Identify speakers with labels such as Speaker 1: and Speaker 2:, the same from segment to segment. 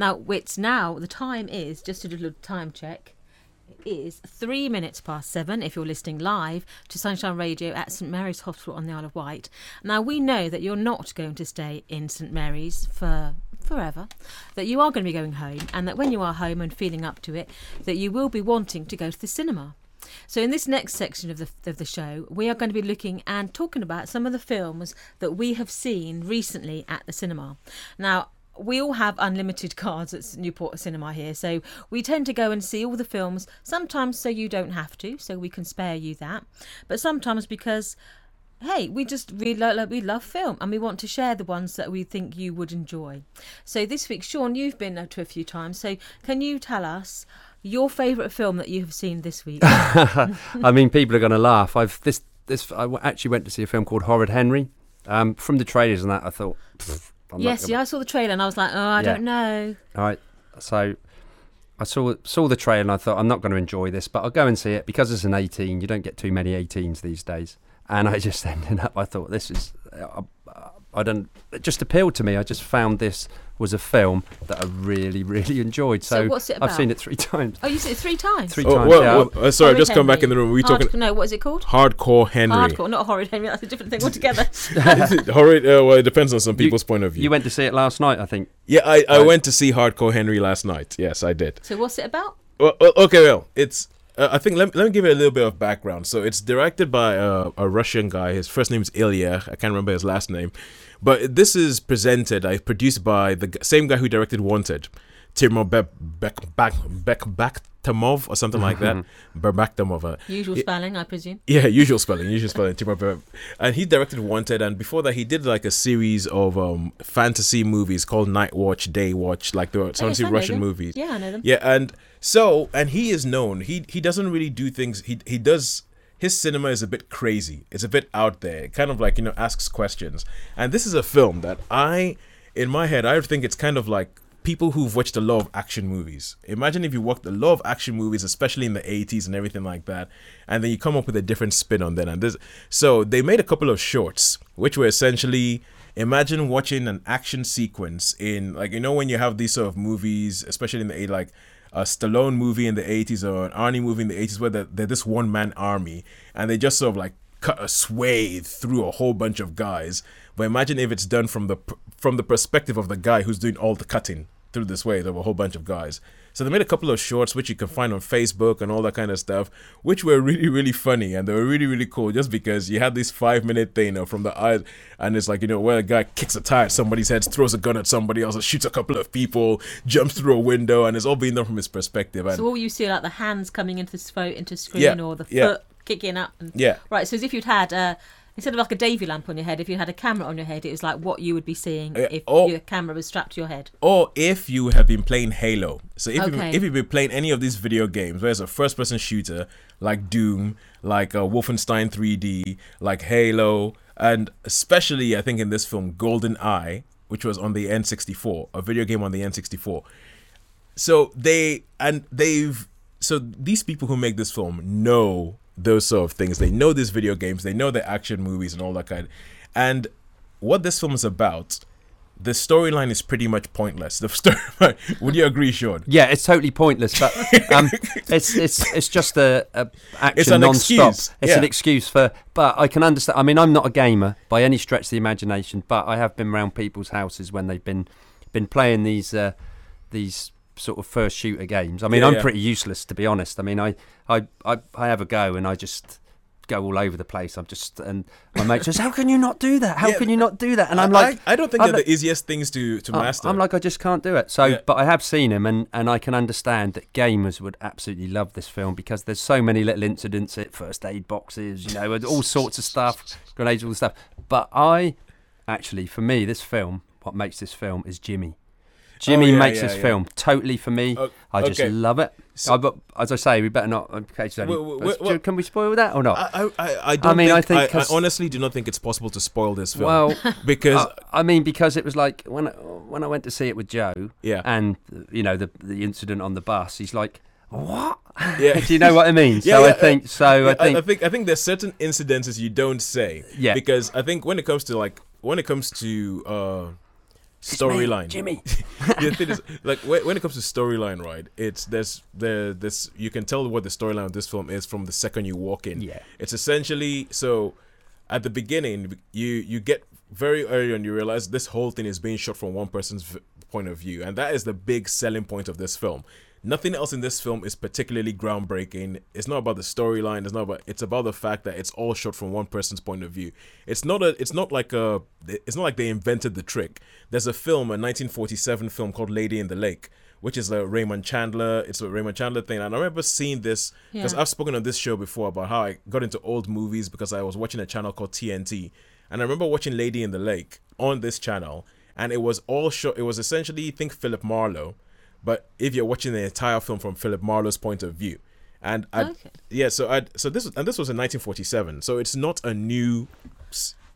Speaker 1: Now, it's now, the time is, just to do a little time check, it is three minutes past seven if you're listening live to Sunshine Radio at St Mary's Hospital on the Isle of Wight. Now, we know that you're not going to stay in St Mary's for forever, that you are going to be going home, and that when you are home and feeling up to it, that you will be wanting to go to the cinema. So, in this next section of the, of the show, we are going to be looking and talking about some of the films that we have seen recently at the cinema. Now, we all have unlimited cards at Newport Cinema here, so we tend to go and see all the films, sometimes so you don't have to, so we can spare you that, but sometimes because hey, we just really we love film and we want to share the ones that we think you would enjoy. So this week, Sean, you've been to a few times. So can you tell us your favourite film that you have seen this week?
Speaker 2: I mean, people are going to laugh. I've this this I actually went to see a film called Horrid Henry. Um, from the trailers and that, I thought.
Speaker 1: Yes, gonna... yeah, I saw the trailer and I was like, oh, I yeah. don't know.
Speaker 2: All right, so I saw saw the trailer and I thought I'm not going to enjoy this, but I'll go and see it because it's an 18. You don't get too many 18s these days and I just ended up. I thought this is. I, I don't. It just appealed to me. I just found this was a film that I really, really enjoyed. So,
Speaker 1: so what's it about?
Speaker 2: I've seen it three times.
Speaker 1: Oh, you seen it three times?
Speaker 2: Three oh, times. Well, yeah.
Speaker 3: well, uh, sorry, just come back in the room. Are we
Speaker 1: Hard,
Speaker 3: talking?
Speaker 1: No, what is it called?
Speaker 3: Hardcore Henry.
Speaker 1: Hardcore, not horrid Henry. That's a different thing altogether.
Speaker 3: horrid. Uh, well, it depends on some people's
Speaker 2: you,
Speaker 3: point of view.
Speaker 2: You went to see it last night, I think.
Speaker 3: Yeah, I, I right. went to see Hardcore Henry last night. Yes, I did.
Speaker 1: So what's it about?
Speaker 3: Well, okay, well, it's uh, I think let, let me give it a little bit of background. So it's directed by uh, a Russian guy. His first name is Ilya. I can't remember his last name, but this is presented. I uh, produced by the same guy who directed Wanted, Timur Be- Bek Bek Bek Bakhtamov or something like that. Berbaktamov. Uh,
Speaker 1: usual spelling, I presume.
Speaker 3: Yeah, usual spelling. Usual spelling. Timur Be- and he directed Wanted, and before that, he did like a series of um, fantasy movies called Night Watch, Day Watch, like the some oh, Russian movies.
Speaker 1: Yeah, I know them.
Speaker 3: Yeah, and so and he is known. He he doesn't really do things. He he does his cinema is a bit crazy. It's a bit out there. It kind of like, you know, asks questions. And this is a film that I, in my head, I think it's kind of like people who've watched a lot of action movies. Imagine if you watched a lot of action movies, especially in the 80s and everything like that, and then you come up with a different spin on them. And this, so they made a couple of shorts, which were essentially imagine watching an action sequence in like you know when you have these sort of movies, especially in the like a Stallone movie in the 80s or an Arnie movie in the 80s where they're, they're this one man army and they just sort of like cut a swathe through a whole bunch of guys. But imagine if it's done from the from the perspective of the guy who's doing all the cutting through this way There were a whole bunch of guys. So they made a couple of shorts which you can find on Facebook and all that kind of stuff, which were really really funny and they were really really cool just because you had this five minute thing you know, from the eyes and it's like you know where a guy kicks a tire at somebody's head, throws a gun at somebody else, shoots a couple of people, jumps through a window, and it's all being done from his perspective. And
Speaker 1: so all you see like the hands coming into the into screen yeah, or the foot kicking up. And,
Speaker 3: yeah.
Speaker 1: Right. So as if you'd had. Uh, instead of like a Davy lamp on your head, if you had a camera on your head, it was like what you would be seeing uh, if or, your camera was strapped to your head.
Speaker 3: Or if you have been playing Halo. So if, okay. you, if you've been playing any of these video games, where it's a first person shooter like Doom, like uh, Wolfenstein 3D, like Halo, and especially I think in this film, Golden Eye, which was on the N64, a video game on the N64. So they, and they've, so these people who make this film know those sort of things. They know these video games, they know the action movies and all that kind. And what this film is about, the storyline is pretty much pointless. The story, would you agree, Sean?
Speaker 2: Yeah, it's totally pointless. But um, it's it's it's just a, a action it's an non-stop. Excuse. It's yeah. an excuse for. But I can understand. I mean, I'm not a gamer by any stretch of the imagination, but I have been around people's houses when they've been been playing these uh, these sort of first shooter games. I mean, yeah, I'm yeah. pretty useless to be honest. I mean, I, I, I, I have a go and I just go all over the place. I'm just and my mate says, "How can you not do that? How yeah, can you not do that?" And I'm like,
Speaker 3: I, I don't think I'm they're like, the easiest things to to master.
Speaker 2: I'm like, I just can't do it. So, yeah. but I have seen him, and and I can understand that gamers would absolutely love this film because there's so many little incidents, at first aid boxes, you know, all sorts of stuff, grenades, all the stuff. But I actually, for me, this film, what makes this film is Jimmy. Jimmy oh, yeah, makes yeah, this yeah. film totally for me. Uh, I just okay. love it. So, I, but as I say, we better not. Okay, so can we spoil that or not?
Speaker 3: I, I, I don't. I mean, think, I think. I, I, honestly do not think it's possible to spoil this film.
Speaker 2: Well,
Speaker 3: because
Speaker 2: I mean, because it was like when when I went to see it with Joe. Yeah. And you know the the incident on the bus. He's like, what? Yeah. Do you know what I mean? So yeah, I think so. I think
Speaker 3: I, think I think there's certain incidences you don't say. Yeah. Because I think when it comes to like when it comes to uh storyline.
Speaker 2: Jimmy.
Speaker 3: the thing is, like when, it comes to storyline, right? It's there's there this you can tell what the storyline of this film is from the second you walk in.
Speaker 2: Yeah.
Speaker 3: It's essentially so at the beginning you you get very early on you realize this whole thing is being shot from one person's v- point of view, and that is the big selling point of this film. Nothing else in this film is particularly groundbreaking. It's not about the storyline. It's not about. It's about the fact that it's all shot from one person's point of view. It's not a. It's not like a. It's not like they invented the trick. There's a film, a 1947 film called Lady in the Lake, which is a Raymond Chandler. It's a Raymond Chandler thing, and I remember seeing this because
Speaker 1: Yeah.
Speaker 3: I've spoken on this show before about how I got into old movies because I was watching a channel called TNT, and I remember watching Lady in the Lake on this channel, and it was all shot. It was essentially think Philip Marlowe, but if you're watching the entire film from Philip Marlowe's point of view, and I
Speaker 1: Okay.
Speaker 3: yeah, so I so this and this was in 1947, so it's not a new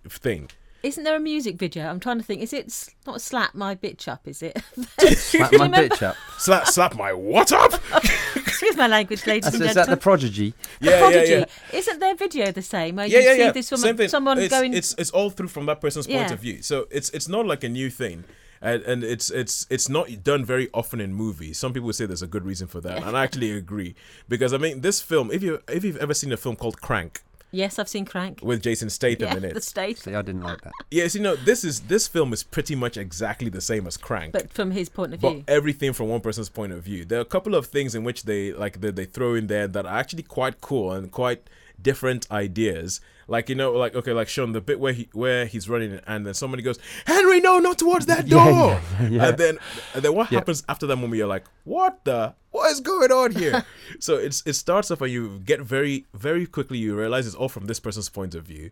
Speaker 3: thing.
Speaker 1: Isn't there a music video? I'm trying to think. Is it not slap my bitch up? Is it?
Speaker 2: Slap my bitch up.
Speaker 3: Slap slap my what up?
Speaker 1: Excuse my language, ladies
Speaker 2: That's,
Speaker 1: and
Speaker 2: is that the prodigy?
Speaker 1: The
Speaker 3: yeah, yeah,
Speaker 1: Prodigy.
Speaker 3: yeah.
Speaker 1: Isn't their video the same? Where
Speaker 3: yeah,
Speaker 1: you
Speaker 3: yeah,
Speaker 1: see
Speaker 3: yeah.
Speaker 1: this
Speaker 3: Same
Speaker 1: woman,
Speaker 3: thing.
Speaker 1: someone
Speaker 3: it's,
Speaker 1: going.
Speaker 3: It's it's all through from that person's point of view. So it's it's not like a new thing, and and it's it's it's not done very often in movies. Some people say there's a good reason for that, and I actually agree because I mean this film. If you if you've ever seen a film called Crank
Speaker 1: yes, I've seen Crank.
Speaker 3: with Jason Statham
Speaker 1: Yeah,
Speaker 3: in
Speaker 1: the
Speaker 3: it,
Speaker 1: state.
Speaker 2: See, I didn't like that.
Speaker 3: yes, you know this is this film is pretty much exactly the same as Crank.
Speaker 1: But from his point of
Speaker 3: but
Speaker 1: view.
Speaker 3: everything from one person's point of view. There are a couple of things in which they like that they throw in there that are actually quite cool and quite different ideas. Like you know, like okay, like Sean, the bit where he where he's running and then somebody goes, Henry, no, not towards that door.
Speaker 2: yeah, yeah, yeah.
Speaker 3: And then and then what
Speaker 2: Yeah.
Speaker 3: happens after that moment? You're like, what the what is going on here? so it's it starts off and you get very very quickly you realize it's all from this person's point of view.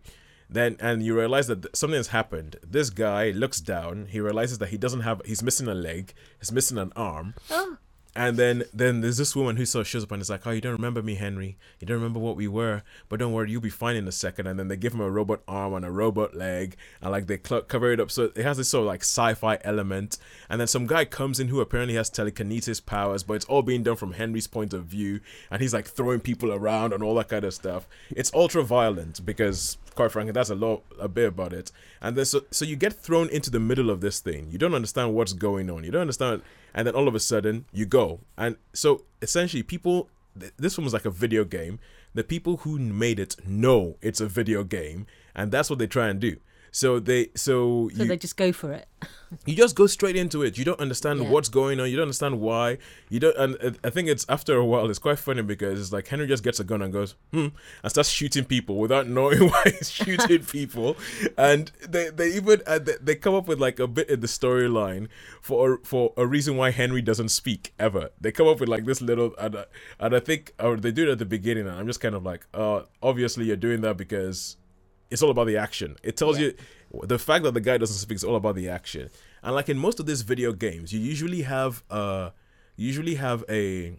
Speaker 3: Then and you realize that th- something has happened. This guy looks down. He realizes that he doesn't have. He's missing a leg. He's missing an arm.
Speaker 1: Oh.
Speaker 3: And then then there's this woman who sort of shows up and is like, "Oh, you don't remember me, Henry? You don't remember what we were? But don't worry, you'll be fine in a second. And then they give him a robot arm and a robot leg, and like they cl- cover it up, so it has this sort of like sci-fi element. And then some guy comes in who apparently has telekinesis powers, but it's all being done from Henry's point of view, and he's like throwing people around and all that kind of stuff. It's ultra violent because quite frankly, that's a lot a bit about it. And then so so you get thrown into the middle of this thing. You don't understand what's going on. You don't understand, and then all of a sudden you go. And so essentially, people. th- This one was like a video game. The people who made it know it's a video game, and that's what they try and do. So they so,
Speaker 1: So
Speaker 3: you,
Speaker 1: they just go for it.
Speaker 3: you just go straight into it. You don't understand
Speaker 1: Yeah.
Speaker 3: what's going on. You don't understand why. You don't. And I think it's after a while. It's quite funny because it's like Henry just gets a gun and goes hmm and starts shooting people without knowing why he's shooting people. And they they even uh, they, they come up with like a bit in the storyline for for a reason why Henry doesn't speak ever. They come up with like this little and uh, and I think or they do it at the beginning. And I'm just kind of like, uh, obviously you're doing that because it's all about the action. It tells
Speaker 1: Yeah.
Speaker 3: you the fact that the guy doesn't speak is all about the action. And like in most of these video games, you usually have uh usually have a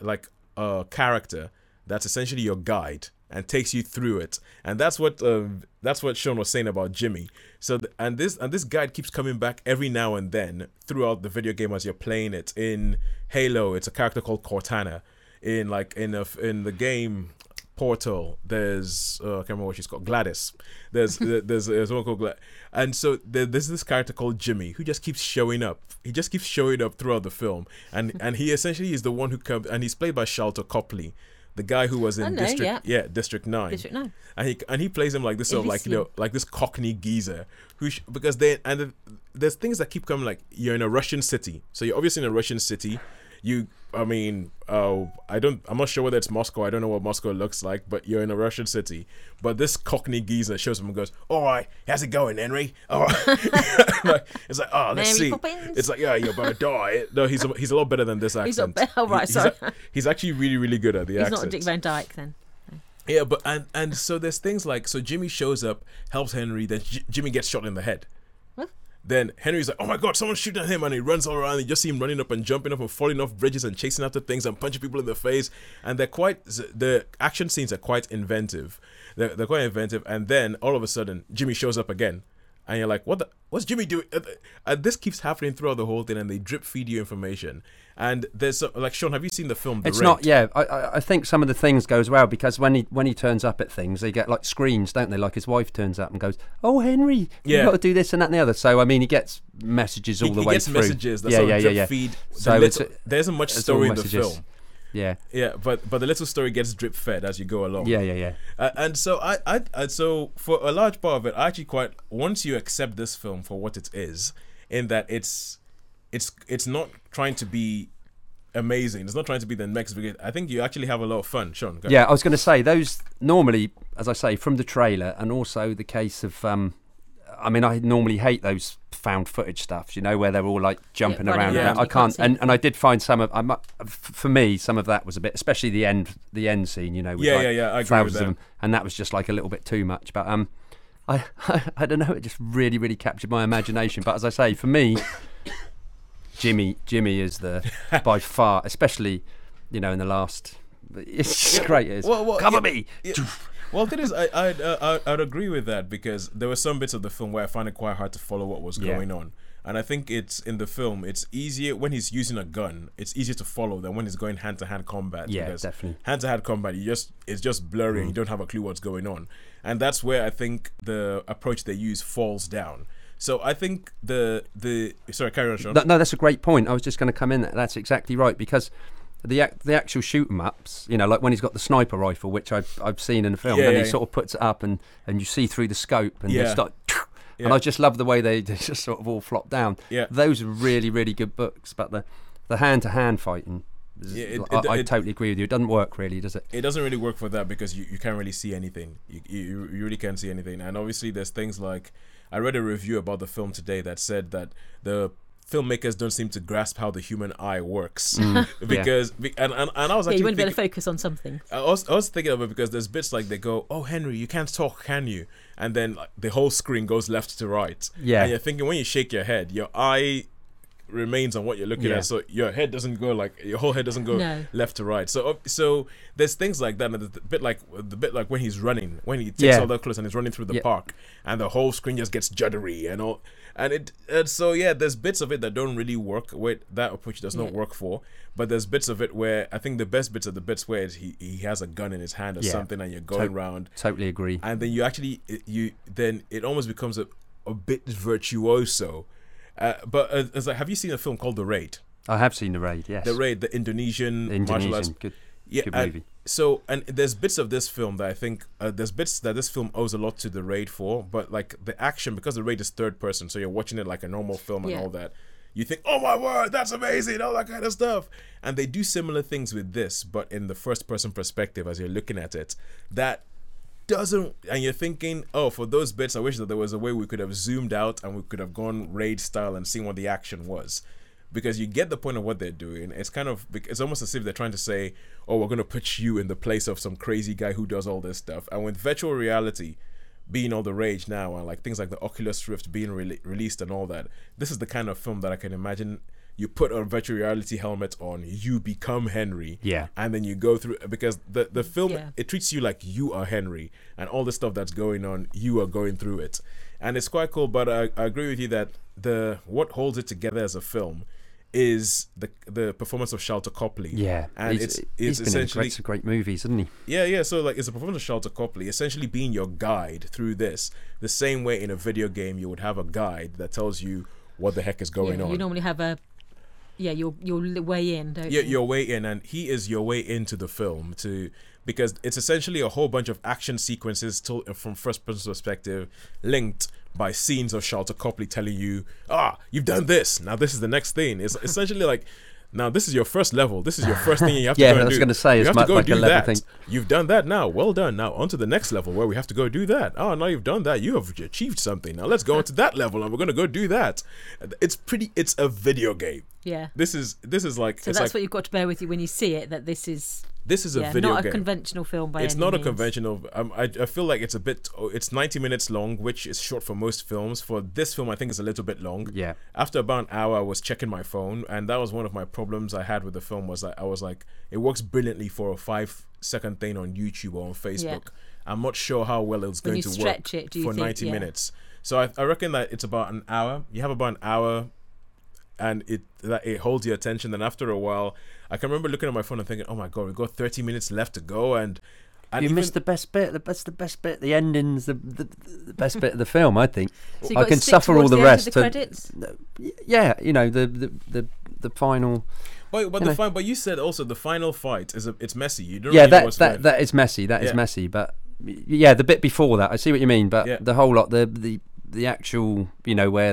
Speaker 3: like a character that's essentially your guide and takes you through it. And that's what um that's what Sean was saying about Jimmy. So th- and this and this guide keeps coming back every now and then throughout the video game as you're playing it. In Halo, it's a character called Cortana. In like in a, in the game Portal. There's uh, I can't remember what she's called. Gladys. There's there's there's one called Gladys. And so there, there's this character called Jimmy who just keeps showing up. He just keeps showing up throughout the film, and and he essentially is the one who comes and he's played by Sharlto Copley. The guy who was in
Speaker 1: know,
Speaker 3: District,
Speaker 1: yeah.
Speaker 3: District Nine,
Speaker 1: District Nine.
Speaker 3: and he and he plays him like this sort of like you know like this Cockney geezer who sh- because they and the, there's things that keep coming like you're in a Russian city, so you're obviously in a Russian city. You, I mean, uh, I don't, I'm not sure whether it's Moscow. I don't know what Moscow looks like, but you're in a Russian city. But this Cockney geezer shows up and goes, "All right, how's it going, Henry? All right." like, it's like, oh, let's
Speaker 1: Mary
Speaker 3: see.
Speaker 1: Poppins.
Speaker 3: It's like, yeah, you're about to die. No, he's a, he's a lot better than this accent.
Speaker 1: He's be- oh, right,
Speaker 3: He- he's
Speaker 1: sorry.
Speaker 3: a- he's actually really, really good at the
Speaker 1: He's
Speaker 3: accent.
Speaker 1: not Dick Van Dyke then.
Speaker 3: Yeah, but and and so there's things like so Jimmy shows up, helps Henry, then J- Jimmy gets shot in the head. Then Henry's like, "Oh my god, someone's shooting at him!" and he runs all around. You just see him running up and jumping up and falling off bridges and chasing after things and punching people in the face. And they're quite the action scenes are quite inventive. They're, they're quite inventive. And then all of a sudden, Jimmy shows up again. and you're like, what the? What's Jimmy doing? And this keeps happening throughout the whole thing, and they drip feed you information. And there's like Sean, have you seen the film? The
Speaker 2: it's not. Yeah, I, I think some of the things goes well because when he when he turns up at things, they get like screens, don't they? Like his wife turns up and goes, "Oh, Henry, yeah. you got to do this and that and the other." So I mean, he gets messages all
Speaker 3: he,
Speaker 2: the
Speaker 3: he
Speaker 2: way
Speaker 3: gets
Speaker 2: through.
Speaker 3: messages. That's yeah, yeah, yeah, yeah. Feed. So little, there isn't much story in the film.
Speaker 2: Yeah,
Speaker 3: yeah, but but the little story gets drip fed as you go along.
Speaker 2: Yeah, yeah, yeah.
Speaker 3: Uh, and so I, I, I, so for a large part of it, I actually quite once you accept this film for what it is, in that it's, it's, it's not trying to be amazing. It's not trying to be the next big. I think you actually have a lot of fun, Sean.
Speaker 2: yeah, I was going to say those normally, as I say, from the trailer, and also the case of. Um, I mean, I normally hate those found footage stuff, you know, where they're all like jumping yeah, around. Yeah. I can't, and, and I did find some of, I'm, for me, some of that was a bit, especially the end, the end scene, you know, with
Speaker 3: yeah,
Speaker 2: like
Speaker 3: yeah, yeah, I agree with that. Them,
Speaker 2: and that was just like a little bit too much. But um, I, I, I don't know, it just really, really captured my imagination. But as I say, for me, Jimmy Jimmy is the by far, especially you know in the last. It's great. It's well, well, cover yeah, me. Yeah.
Speaker 3: Well, the thing is, I I'd, uh, I'd agree with that because there were some bits of the film where I find it quite hard to follow what was going on. And I think it's in the film. It's easier when he's using a gun. It's easier to follow than when he's going hand to hand combat.
Speaker 2: Yeah, definitely.
Speaker 3: Hand to hand combat, you just it's just blurry. Mm. and You don't have a clue what's going on, and that's where I think the approach they use falls down. So I think the the sorry, carry on, Sean.
Speaker 2: No, that's a great point. I was just going to come in. That's exactly right because the the actual shoot 'em ups, you know, like when he's got the sniper rifle, which I've I've seen in the film, yeah, and yeah, he sort of puts it up and and you see through the scope and yeah. start. And I just love the way they, they just sort of all flop down.
Speaker 3: Yeah,
Speaker 2: those are really really good books, but the the hand to hand fighting. Yeah, it, it, I, I it, totally agree with you. It doesn't work really, does it?
Speaker 3: It doesn't really work for that because you, you can't really see anything. You, you, you really can't see anything. And obviously, there's things like I read a review about the film today that said that the filmmakers don't seem to grasp how the human eye works mm, because yeah. and, and, and I was actually
Speaker 1: yeah, you wouldn't
Speaker 3: be
Speaker 1: able to focus on something.
Speaker 3: I was I was thinking of it because there's bits like they go, "Oh Henry, you can't talk, can you?" And then like, the whole screen goes left to right.
Speaker 2: Yeah,
Speaker 3: and you're thinking when you shake your head, your eye remains on what you're looking yeah. at. So your head doesn't go like your whole head doesn't go no. left to right. So so there's things like that. And the bit like the bit like when he's running, when he takes yeah. all the clothes and he's running through the yeah. park, and the whole screen just gets juddery and all. And it and so yeah, there's bits of it that don't really work. With that approach does not work for. But there's bits of it where I think the best bits are the bits where he he has a gun in his hand or something, and you're going to- around.
Speaker 2: Totally agree.
Speaker 3: And then you actually you then it almost becomes a a bit virtuoso uh, but uh, it's like, have you seen a film called The Raid?
Speaker 2: I have seen The Raid. Yes.
Speaker 3: The Raid, the Indonesian, Indonesian martial arts.
Speaker 2: Good, yeah, good movie.
Speaker 3: so and there's bits of this film that I think uh, there's bits that this film owes a lot to The Raid for, but like the action because The Raid is third person, so you're watching it like a normal film and yeah. all that. You think, oh my word, that's amazing, all that kind of stuff. And they do similar things with this, but in the first person perspective as you're looking at it. That doesn't and you're thinking oh for those bits i wish that there was a way we could have zoomed out and we could have gone raid style and seen what the action was. Because you get the point of what they're doing. It's kind of it's almost as if they're trying to say oh we're going to put you in the place of some crazy guy who does all this stuff. And with virtual reality being all the rage now and like things like the oculus rift being re- released and all that this is the kind of film that i can imagine you put a virtual reality helmet on, you become Henry.
Speaker 2: Yeah.
Speaker 3: And then you go through because the the film yeah. it treats you like you are Henry and all the stuff that's going on, you are going through it. And it's quite cool, but I, I agree with you that the what holds it together as a film is the the performance of Sharlto Copley.
Speaker 2: Yeah,
Speaker 3: and
Speaker 2: it's it's essentially great, great movies, isn't he?
Speaker 3: Yeah, yeah. So like, it's a performance of Sharlto Copley, essentially being your guide through this. The same way in a video game, you would have a guide that tells you what the heck is going
Speaker 1: yeah,
Speaker 3: on.
Speaker 1: You normally have a yeah, you're you're way in, don't
Speaker 3: yeah,
Speaker 1: you?
Speaker 3: your way in, and he is your way into the film to because it's essentially a whole bunch of action sequences told from first person perspective, linked by scenes of Sharlto Copley telling you, ah, you've done this. Now this is the next thing. It's essentially like now this is your first level. This is your first thing you have to do.
Speaker 2: yeah,
Speaker 3: go
Speaker 2: I was going
Speaker 3: to
Speaker 2: say,
Speaker 3: you
Speaker 2: have to go like do that. Thing.
Speaker 3: You've done that now. Well done. Now on to the next level where we have to go do that. Oh, now you've done that. You have achieved something. Now let's go on to that level and we're going to go do that. It's pretty. It's a video game.
Speaker 1: Yeah.
Speaker 3: This is this is like.
Speaker 1: So that's
Speaker 3: like,
Speaker 1: what you've got to bear with you when you see it. That this is
Speaker 3: this is a yeah, video
Speaker 1: not
Speaker 3: game.
Speaker 1: a conventional film by
Speaker 3: it's not
Speaker 1: means.
Speaker 3: a conventional um, I, I feel like it's a bit oh, it's 90 minutes long which is short for most films for this film i think it's a little bit long
Speaker 2: yeah
Speaker 3: after about an hour i was checking my phone and that was one of my problems i had with the film was that i was like it works brilliantly for a five second thing on youtube or on facebook yeah. i'm not sure how well it's going to work
Speaker 1: it,
Speaker 3: for
Speaker 1: think,
Speaker 3: 90
Speaker 1: yeah.
Speaker 3: minutes So I, I reckon that it's about an hour. You have about an hour, and it that it holds your attention. Then after a while, I can remember looking at my phone and thinking, "Oh my god, we've got 30 minutes left to go," and
Speaker 2: and you missed the best bit. The best, the best bit. The endings. The the, the best bit of the film. I think.
Speaker 1: So
Speaker 2: I can suffer all the,
Speaker 1: the
Speaker 2: rest.
Speaker 1: The credits?
Speaker 2: yeah, you know the the the, the final.
Speaker 3: But but the fine, but you said also the final fight is a, it's messy. You don't.
Speaker 2: Yeah,
Speaker 3: really
Speaker 2: that that that is messy. That yeah. is messy. But yeah, the bit before that, I see what you mean. But yeah. the whole lot, the the the actual, you know, where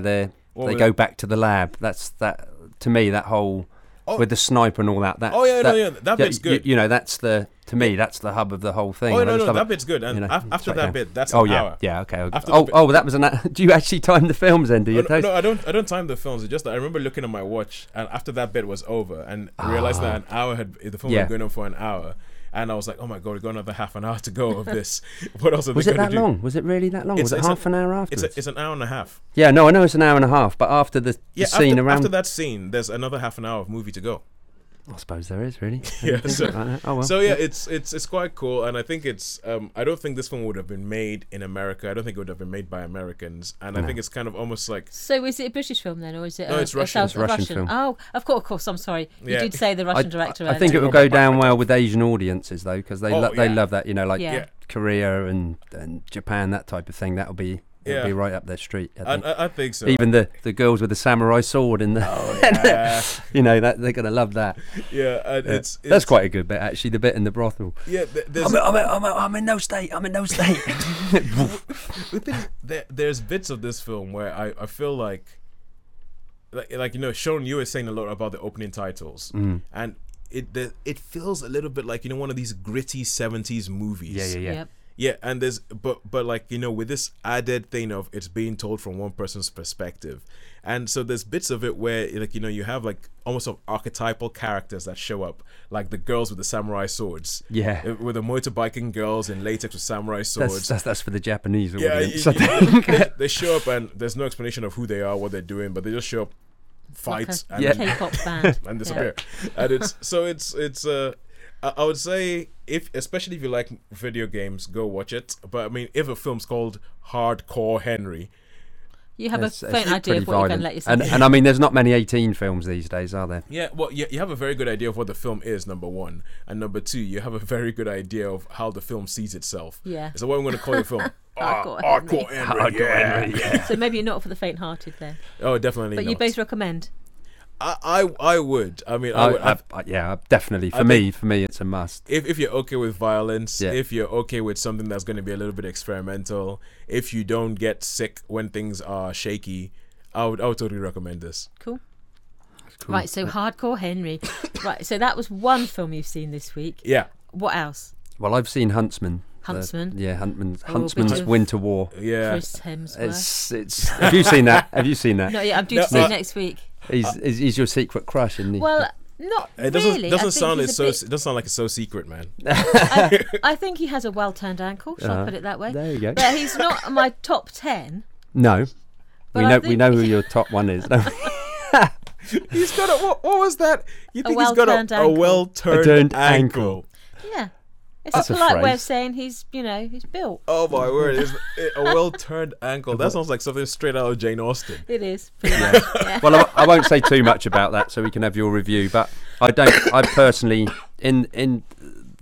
Speaker 2: they they go back to the lab. That's that to me. That whole oh. with the sniper and all that. That
Speaker 3: oh yeah,
Speaker 2: that,
Speaker 3: no, yeah, that bit's good.
Speaker 2: You, you, know, that's the to me that's the hub of the whole thing.
Speaker 3: Oh no, no, that bit's good. And you know, after that bit, that's
Speaker 2: oh yeah,
Speaker 3: hour.
Speaker 2: yeah, okay. okay. Oh, oh, that was an. Do you actually time the films then? Do you?
Speaker 3: Oh, no, no, I don't. I don't time the films. It's just that I remember looking at my watch, and after that bit was over, and realized that ah. an hour had the film yeah. had going on for an hour and I was like, oh my god, we've got another half an hour to go of this. what else? Are
Speaker 2: was it that
Speaker 3: do?
Speaker 2: long? Was it really that long? It's, was it half a, an hour after?
Speaker 3: It's, it's, an hour and a half.
Speaker 2: Yeah, no, I know it's an hour and a half, but after the,
Speaker 3: yeah,
Speaker 2: the scene
Speaker 3: after,
Speaker 2: around
Speaker 3: after that scene, there's another half an hour of movie to go.
Speaker 2: I suppose there is really.
Speaker 3: yeah. So, oh, well. so yeah, it's it's it's quite cool, and I think it's. Um, I don't think this film would have been made in America. I don't think it would have been made by Americans, and no. I think it's kind of almost like.
Speaker 1: So is it a British film then, or is it?
Speaker 3: No,
Speaker 1: a,
Speaker 3: it's Russian.
Speaker 1: A
Speaker 3: it's
Speaker 2: Russian, Russian, film.
Speaker 1: Oh, of course, of course. I'm sorry. You yeah. did say the Russian
Speaker 2: I,
Speaker 1: director.
Speaker 2: I, I think it will go down well with Asian audiences though, because they oh, lo- yeah. they love that. You know, like
Speaker 1: yeah.
Speaker 2: Korea and and Japan, that type of thing. That'll be It'll yeah. be right up their street.
Speaker 3: I think. I, I think so.
Speaker 2: Even the, the girls with the samurai sword in the,
Speaker 3: oh, yeah.
Speaker 2: you know, that they're gonna love that.
Speaker 3: Yeah, yeah. It's, it's,
Speaker 2: that's quite a good bit actually. The bit in the brothel.
Speaker 3: Yeah,
Speaker 2: I'm, I'm, I'm, I'm, in no state. I'm in no state.
Speaker 3: there, there's bits of this film where I, I feel like, like, like you know, Sean, you were saying a lot about the opening titles,
Speaker 2: mm.
Speaker 3: and it the, it feels a little bit like you know one of these gritty '70s movies.
Speaker 2: Yeah, yeah, yeah.
Speaker 1: Yep.
Speaker 3: Yeah, and there's but but like you know with this added thing of it's being told from one person's perspective, and so there's bits of it where like you know you have like almost of archetypal characters that show up, like the girls with the samurai swords.
Speaker 2: Yeah,
Speaker 3: uh, with the motorbiking girls in latex with samurai swords.
Speaker 2: That's that's, that's for the Japanese
Speaker 3: yeah,
Speaker 2: audience.
Speaker 3: Yeah, they, they show up and there's no explanation of who they are, what they're doing, but they just show up, fight,
Speaker 1: like and, K-pop band,
Speaker 3: and disappear. Yeah. And it's so it's it's uh I would say if, especially if you like video games, go watch it. But I mean, if a film's called Hardcore Henry,
Speaker 1: you have it's, a faint idea of what violent. you can let yourself.
Speaker 2: And, and I mean, there's not many 18 films these days, are there?
Speaker 3: Yeah, well, you, you have a very good idea of what the film is. Number one, and number two, you have a very good idea of how the film sees itself.
Speaker 1: Yeah.
Speaker 3: So what I'm going to call the film.
Speaker 1: Hardcore,
Speaker 3: ah, Hardcore Henry.
Speaker 2: Hardcore
Speaker 3: yeah.
Speaker 2: Henry. Yeah.
Speaker 1: so maybe you're not for the faint-hearted then.
Speaker 3: Oh, definitely.
Speaker 1: But
Speaker 3: not.
Speaker 1: you both recommend.
Speaker 3: I, I, I would. I mean, I, would,
Speaker 2: I, I, yeah, definitely. For me, for me, it's a must.
Speaker 3: If if you're okay with violence, yeah. if you're okay with something that's going to be a little bit experimental, if you don't get sick when things are shaky, I would I would totally recommend this.
Speaker 1: Cool. cool. Right, so Hardcore Henry. right, so that was one film you've seen this week.
Speaker 3: Yeah.
Speaker 1: What else?
Speaker 2: Well, I've seen Huntsman.
Speaker 1: Huntsman.
Speaker 2: yeah, Huntsman, Huntsman's Winter War.
Speaker 3: Yeah.
Speaker 1: Chris Hemsworth.
Speaker 2: It's, it's, have you seen that? Have you seen that?
Speaker 1: No, yeah, I'm due no, to see uh, next week.
Speaker 2: He's, uh, he's your secret crush, isn't he?
Speaker 1: Well, not
Speaker 3: it doesn't
Speaker 1: really.
Speaker 3: doesn't sound it's so bit... it doesn't sound like it's so secret, man.
Speaker 1: I, I, think he has a well turned ankle. Shall uh, I put it that way?
Speaker 2: There you go.
Speaker 1: But he's not my top ten.
Speaker 2: No, we know we know who your top one is.
Speaker 3: he's got a what, what was that? You think
Speaker 1: he's
Speaker 3: got
Speaker 1: a,
Speaker 3: a well turned ankle.
Speaker 1: ankle. Yeah. It's That's a polite a way of saying he's, you know, he's built.
Speaker 3: Oh my word! It's a well-turned ankle. That sounds like something straight out of Jane Austen.
Speaker 1: It is. Yeah.
Speaker 2: yeah. Well, I, I, won't say too much about that, so we can have your review. But I don't. I personally, in in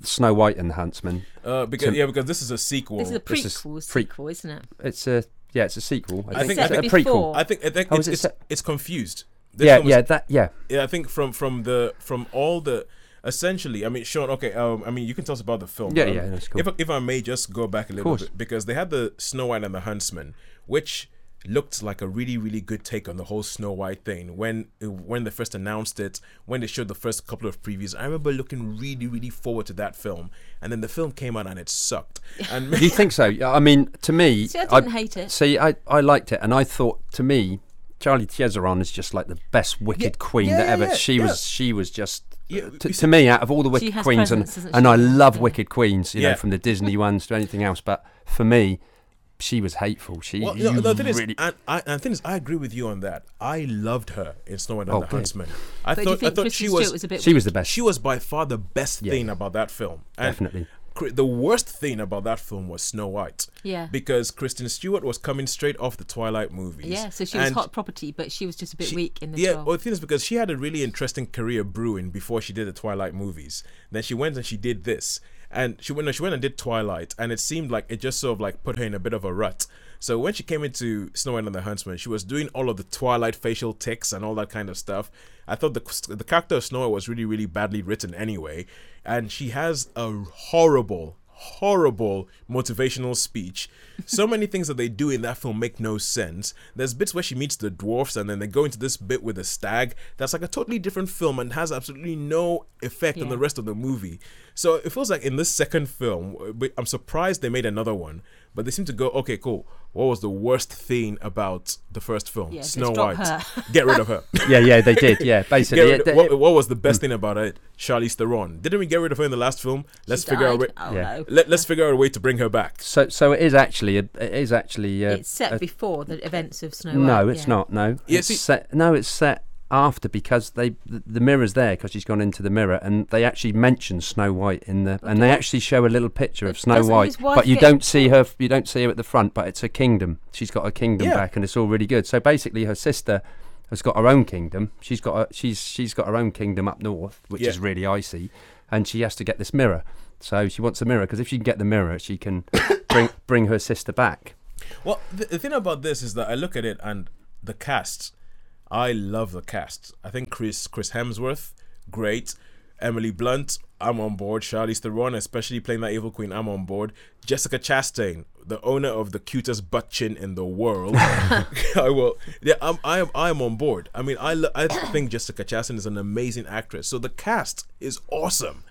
Speaker 2: Snow White and the Huntsman.
Speaker 3: Uh, because to, yeah, because this is a sequel.
Speaker 1: This is a prequel, is sequel, isn't it?
Speaker 2: It's a yeah, it's a sequel.
Speaker 3: I, I think,
Speaker 1: it's
Speaker 3: a
Speaker 1: prequel.
Speaker 3: I think, I think oh, it's, it's, it's, confused.
Speaker 2: This yeah, yeah, that yeah.
Speaker 3: Yeah, I think from from the from all the essentially, I mean, Sean, okay, um, I mean, you can tell us about the film.
Speaker 2: Yeah,
Speaker 3: um,
Speaker 2: yeah, that's cool.
Speaker 3: If, if I may just go back a little bit, because they had the Snow White and the Huntsman, which looked like a really, really good take on the whole Snow White thing. When when they first announced it, when they showed the first couple of previews, I remember looking really, really forward to that film. And then the film came out and it sucked. And
Speaker 2: Do you think so? I mean, to me,
Speaker 1: see, I didn't I, hate it.
Speaker 2: See, I, I liked it, and I thought to me, Charlize Theron is just like the best wicked yeah, queen yeah, that ever. Yeah, she was she was just yeah, uh, to, to me, out of all the Wicked Queens, presence, and, and I love yeah. Wicked Queens, you yeah. know, from the Disney ones to anything else. But for me, she was hateful. She, well, no, the thing really...
Speaker 3: is, and, I, and the thing is, I agree with you on that. I loved her in Snow White and oh, the Huntsman. I but thought, I thought she was,
Speaker 1: was
Speaker 2: she was the best.
Speaker 3: She was by far the best thing about that film.
Speaker 2: And, Definitely.
Speaker 3: The worst thing about that film was Snow White.
Speaker 1: Yeah.
Speaker 3: Because Kristen Stewart was coming straight off the Twilight movies.
Speaker 1: Yeah, so she was hot property, but she was just a bit
Speaker 3: she,
Speaker 1: weak in the
Speaker 3: Yeah,
Speaker 1: well,
Speaker 3: the thing is because she had a really interesting career brewing before she did the Twilight movies. Then she went and she did this. And she went, no, she went and did Twilight, and it seemed like it just sort of like put her in a bit of a rut. So when she came into Snow White and the Huntsman, she was doing all of the Twilight facial tics and all that kind of stuff. I thought the the character of Snow White was really really badly written anyway, and she has a horrible horrible motivational speech. So many things that they do in that film make no sense. There's bits where she meets the dwarfs and then they go into this bit with the stag that's like a totally different film and has absolutely no effect yeah. on the rest of the movie. So it feels like in this second film, I'm surprised they made another one, but they seem to go, okay, cool. What was the worst thing about the first film?
Speaker 1: Yeah,
Speaker 3: Snow White. Get rid of her.
Speaker 2: yeah, yeah, they did. Yeah, basically.
Speaker 3: Of, what, what, was the best thing about it? Charlize Theron. Didn't we get rid of her in the last film? Let's
Speaker 1: she
Speaker 3: figure
Speaker 1: died.
Speaker 3: out. A way,
Speaker 1: oh,
Speaker 3: yeah.
Speaker 1: no.
Speaker 3: Let, us figure out a way to bring her back.
Speaker 2: So, so it is actually. A, it is actually. A,
Speaker 1: it's set
Speaker 2: a,
Speaker 1: before the events of Snow White.
Speaker 2: No, it's
Speaker 1: yeah.
Speaker 2: not. No.
Speaker 3: Yes,
Speaker 2: it's set. No, it's set after because they the, the mirror's there because she's gone into the mirror and they actually mention Snow White in the and they actually show a little picture of Snow White but you don't see her you don't see her at the front but it's her kingdom she's got her kingdom
Speaker 3: Yeah.
Speaker 2: back and it's all really good so basically her sister has got her own kingdom she's got a, she's she's got her own kingdom up north which
Speaker 3: Yeah.
Speaker 2: is really icy and she has to get this mirror so she wants a mirror because if she can get the mirror she can bring bring her sister back
Speaker 3: Well, the, the thing about this is that I look at it and the cast. I love the cast. I think Chris Chris Hemsworth, great. Emily Blunt, I'm on board. Charlize Theron, especially playing that evil queen, I'm on board. Jessica Chastain, the owner of the cutest butt chin in the world, I will. Yeah, I'm I am I am on board. I mean, I lo- I think Jessica Chastain is an amazing actress. So the cast is awesome.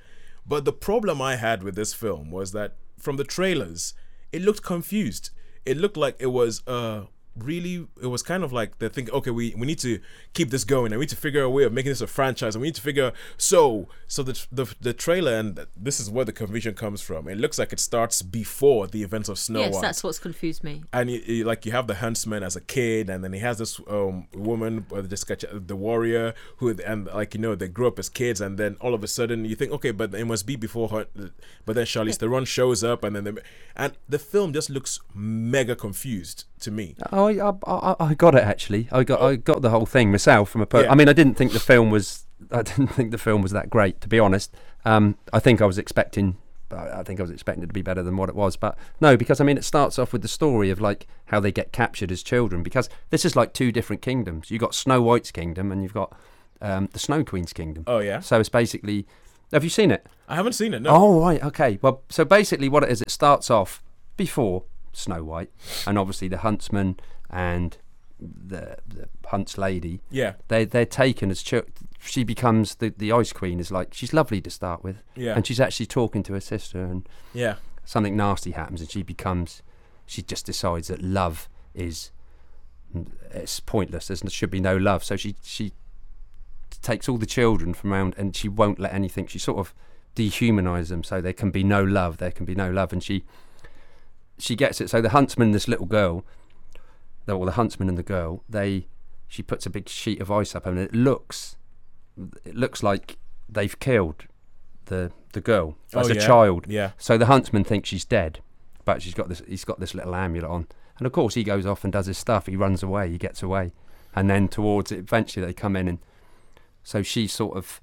Speaker 3: But the problem I had with this film was that from the trailers, it looked confused. It looked like it was uh really it was kind of like they're thinking okay we, we need to keep this going and we need to figure a way of making this a franchise and we need to figure so so the the, the trailer and this is where the confusion comes from. It looks like it starts before the events of snow
Speaker 1: Yes,
Speaker 3: white.
Speaker 1: that's what's confused me.
Speaker 3: and you, you- like you have the huntsman as a kid and then he has this um woman uh, Jessica the warrior who and like you know they grew up as kids and then all of a sudden you think okay but it must be before her but then Charlize Theron shows up and then the, and the film just looks mega confused to me
Speaker 2: Oh, I, I, I, got it actually. I got I got the whole thing myself from a. Per-
Speaker 3: Yeah.
Speaker 2: I mean, I didn't think the film was. I didn't think the film was that great, to be honest. Um, I think I was expecting. I I think I was expecting it to be better than what it was, but no, because I mean, it starts off with the story of like how they get captured as children. Because this is like two different kingdoms. You've got Snow White's kingdom, and you've got um, the Snow Queen's kingdom.
Speaker 3: oh yeah
Speaker 2: So it's basically. Have you seen it?
Speaker 3: I haven't seen it no
Speaker 2: Oh right, okay. Well, so basically, what it is, it starts off before Snow White, and obviously the huntsman and the, the hunt's lady.
Speaker 3: yeah
Speaker 2: They they're taken as ch- she becomes the the ice queen. Is like she's lovely to start with,
Speaker 3: yeah
Speaker 2: and she's actually talking to her sister, and
Speaker 3: yeah
Speaker 2: something nasty happens, and she becomes. She just decides that love is it's pointless. There should be no love. So she she takes all the children from around, and she won't let anything. She sort of dehumanize them, so there can be no love. There can be no love, and she she gets it. So the huntsman, and this little girl, the- or the huntsman and the girl, they she puts a big sheet of ice up, and it looks it looks like they've killed the the girl oh, as
Speaker 3: Oh,
Speaker 2: a
Speaker 3: yeah.
Speaker 2: child.
Speaker 3: yeah
Speaker 2: So the huntsman thinks she's dead, but she's got this. He's got this little amulet on, and of course he goes off and does his stuff. He runs away. He gets away, and then towards it, eventually they come in, and so she sort of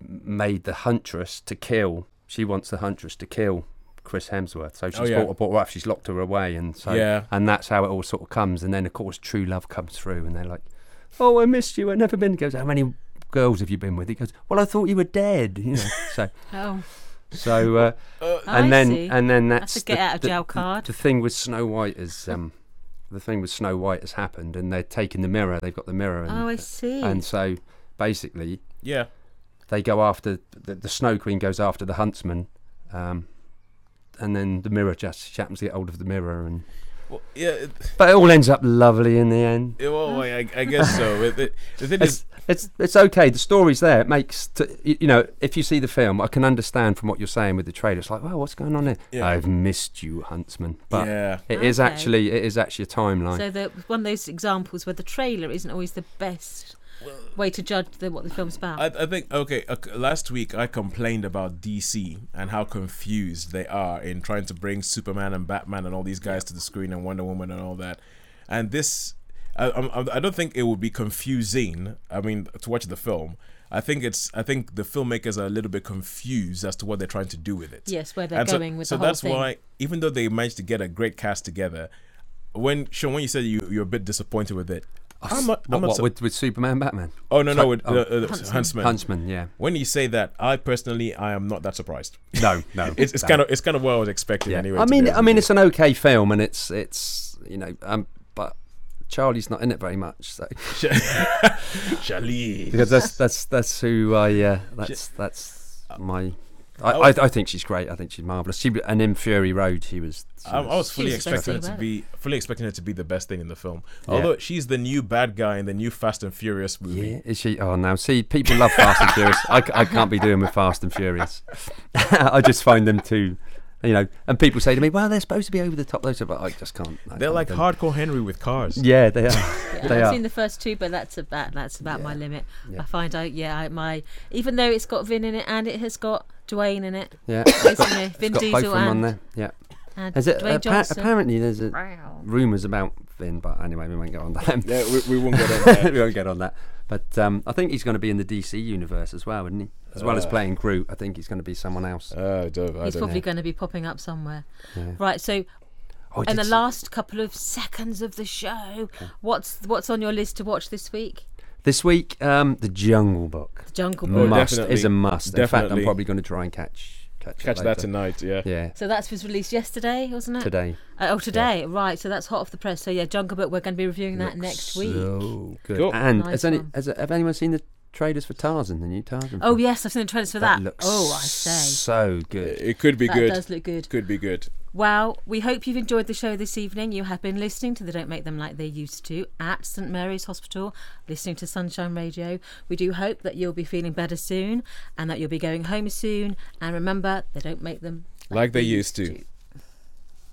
Speaker 2: made the huntress to kill. She wants the huntress to kill Chris Hemsworth. So she's
Speaker 3: Oh, yeah.
Speaker 2: brought, brought her up. She's locked her away, and so
Speaker 3: Yeah.
Speaker 2: and that's how it all sort of comes. And then of course true love comes through, and they're like, "Oh, I missed you. I've never been." He goes, "How many girls have you been with?" He goes, "Well, I thought you were dead." You know, so.
Speaker 1: Oh,
Speaker 2: So uh,
Speaker 3: uh,
Speaker 2: and
Speaker 1: I
Speaker 2: then
Speaker 1: see.
Speaker 2: and then
Speaker 1: that's
Speaker 2: that's
Speaker 1: a get
Speaker 2: the,
Speaker 1: out of
Speaker 2: the-
Speaker 1: jail card.
Speaker 2: The thing with Snow White is um, the thing with Snow White has happened, and they're taking the mirror. They've got the mirror, and,
Speaker 1: Oh, I see.
Speaker 2: and so basically
Speaker 3: yeah
Speaker 2: they go after the, the Snow Queen goes after the huntsman, um, and then the mirror just she happens to get hold of the mirror, and
Speaker 3: well, yeah it,
Speaker 2: but it all ends up lovely in the end.
Speaker 3: it- well, I, I guess so It- it- the thing is
Speaker 2: It's it's it's okay. The story's there. It makes t- y- you know if you see the film, I can understand from what you're saying with the trailer. It's like, well, what's going on here?
Speaker 3: Yeah.
Speaker 2: I've missed you, huntsman. But
Speaker 3: yeah
Speaker 2: it is
Speaker 1: Okay.
Speaker 2: actually it is actually a timeline.
Speaker 1: So the one of those examples where the trailer isn't always the best way to judge the, what the film's about.
Speaker 3: I, I think okay. Uh, last week I complained about DC and how confused they are in trying to bring Superman and Batman and all these guys to the screen and Wonder Woman and all that. And this, I, I, I don't think it would be confusing. I mean, to watch the film. I think it's. I think the filmmakers are a little bit confused as to what they're trying to do with it.
Speaker 1: Yes, where they're and going so, with
Speaker 3: so
Speaker 1: the whole
Speaker 3: that's why, even though they managed to get a great cast together, when Sean, when you said you you're a bit disappointed with it,
Speaker 2: I'm not, I'm what, what, with, with Superman, Batman?
Speaker 3: Oh no, no, with oh. uh, uh, Huntsman.
Speaker 2: Huntsman, yeah.
Speaker 3: When you say that, I personally, I am not that surprised.
Speaker 2: No, no,
Speaker 3: it's, it's
Speaker 2: no.
Speaker 3: kind of it's kind of what I was expecting yeah. anyway.
Speaker 2: I mean, I mean, it's an okay film, and it's it's you know, um, but Charlie's not in it very much, so.
Speaker 3: Charlie,
Speaker 2: because that's that's that's who I uh, that's that's my I, oh. I, I, think she's great. I think she's marvelous. She and in Fury Road, she was.
Speaker 3: She I, was, I was fully expecting her to be fully expecting her to be the best thing in the film. Yeah. Although she's the new bad guy in the new Fast and Furious movie.
Speaker 2: Yeah, is she? Oh, now see, people love Fast and Furious. I, I can't be doing with Fast and Furious. I just find them too you know, and people say to me, "Well, they're supposed to be over the top." Those, but I just can't.
Speaker 3: I they're
Speaker 2: can't
Speaker 3: like hardcore Henry with cars.
Speaker 2: Yeah, they are.
Speaker 1: yeah,
Speaker 2: they
Speaker 1: I've
Speaker 2: are.
Speaker 1: seen the first two, but that's about that's about yeah. my limit. Yeah. I find I yeah I, my even though it's got Vin in it and it has got Dwayne in it.
Speaker 2: Yeah,
Speaker 1: Vin Diesel and
Speaker 2: on there. Yeah. And Is it, appa- apparently, there's a rumours about Vin, but anyway, we won't get on that.
Speaker 3: yeah, we, we won't get on that.
Speaker 2: we won't get on that. But um, I think he's going to be in the DC universe as well, isn't he? As well uh, as playing Groot, I think he's going to be someone else.
Speaker 3: Uh, I don't, I
Speaker 1: he's
Speaker 3: don't
Speaker 1: probably
Speaker 3: know.
Speaker 1: going to be popping up somewhere. Yeah. Right, so oh, in the last couple of seconds of the show, okay. what's what's on your list to watch this week?
Speaker 2: This week, um, the Jungle Book.
Speaker 1: The Jungle Book
Speaker 2: must is a must. Definitely. In fact, I'm probably going to try and catch catch,
Speaker 3: catch that tonight. Yeah.
Speaker 2: Yeah.
Speaker 1: So that was released yesterday, wasn't it?
Speaker 2: Today.
Speaker 1: Uh, oh, today. Yeah. Right. So that's hot off the press. So yeah, Jungle Book. We're going to be reviewing that
Speaker 2: Looks
Speaker 1: next week.
Speaker 2: So good. Cool. And nice has, any, has have anyone seen the trailers for Tarzan, the new Tarzan?
Speaker 1: Oh yes, I've seen the trailers for that.
Speaker 2: that. Looks
Speaker 1: oh, I say.
Speaker 2: So good.
Speaker 3: It could be
Speaker 1: that
Speaker 3: good.
Speaker 1: Does look good.
Speaker 3: Could be good.
Speaker 1: Well, we hope you've enjoyed the show this evening. You have been listening to the Don't Make Them Like They Used to at St Mary's Hospital, listening to Sunshine Radio. We do hope that you'll be feeling better soon and that you'll be going home soon. And remember, they don't make them
Speaker 3: like, like they, they, used to. to.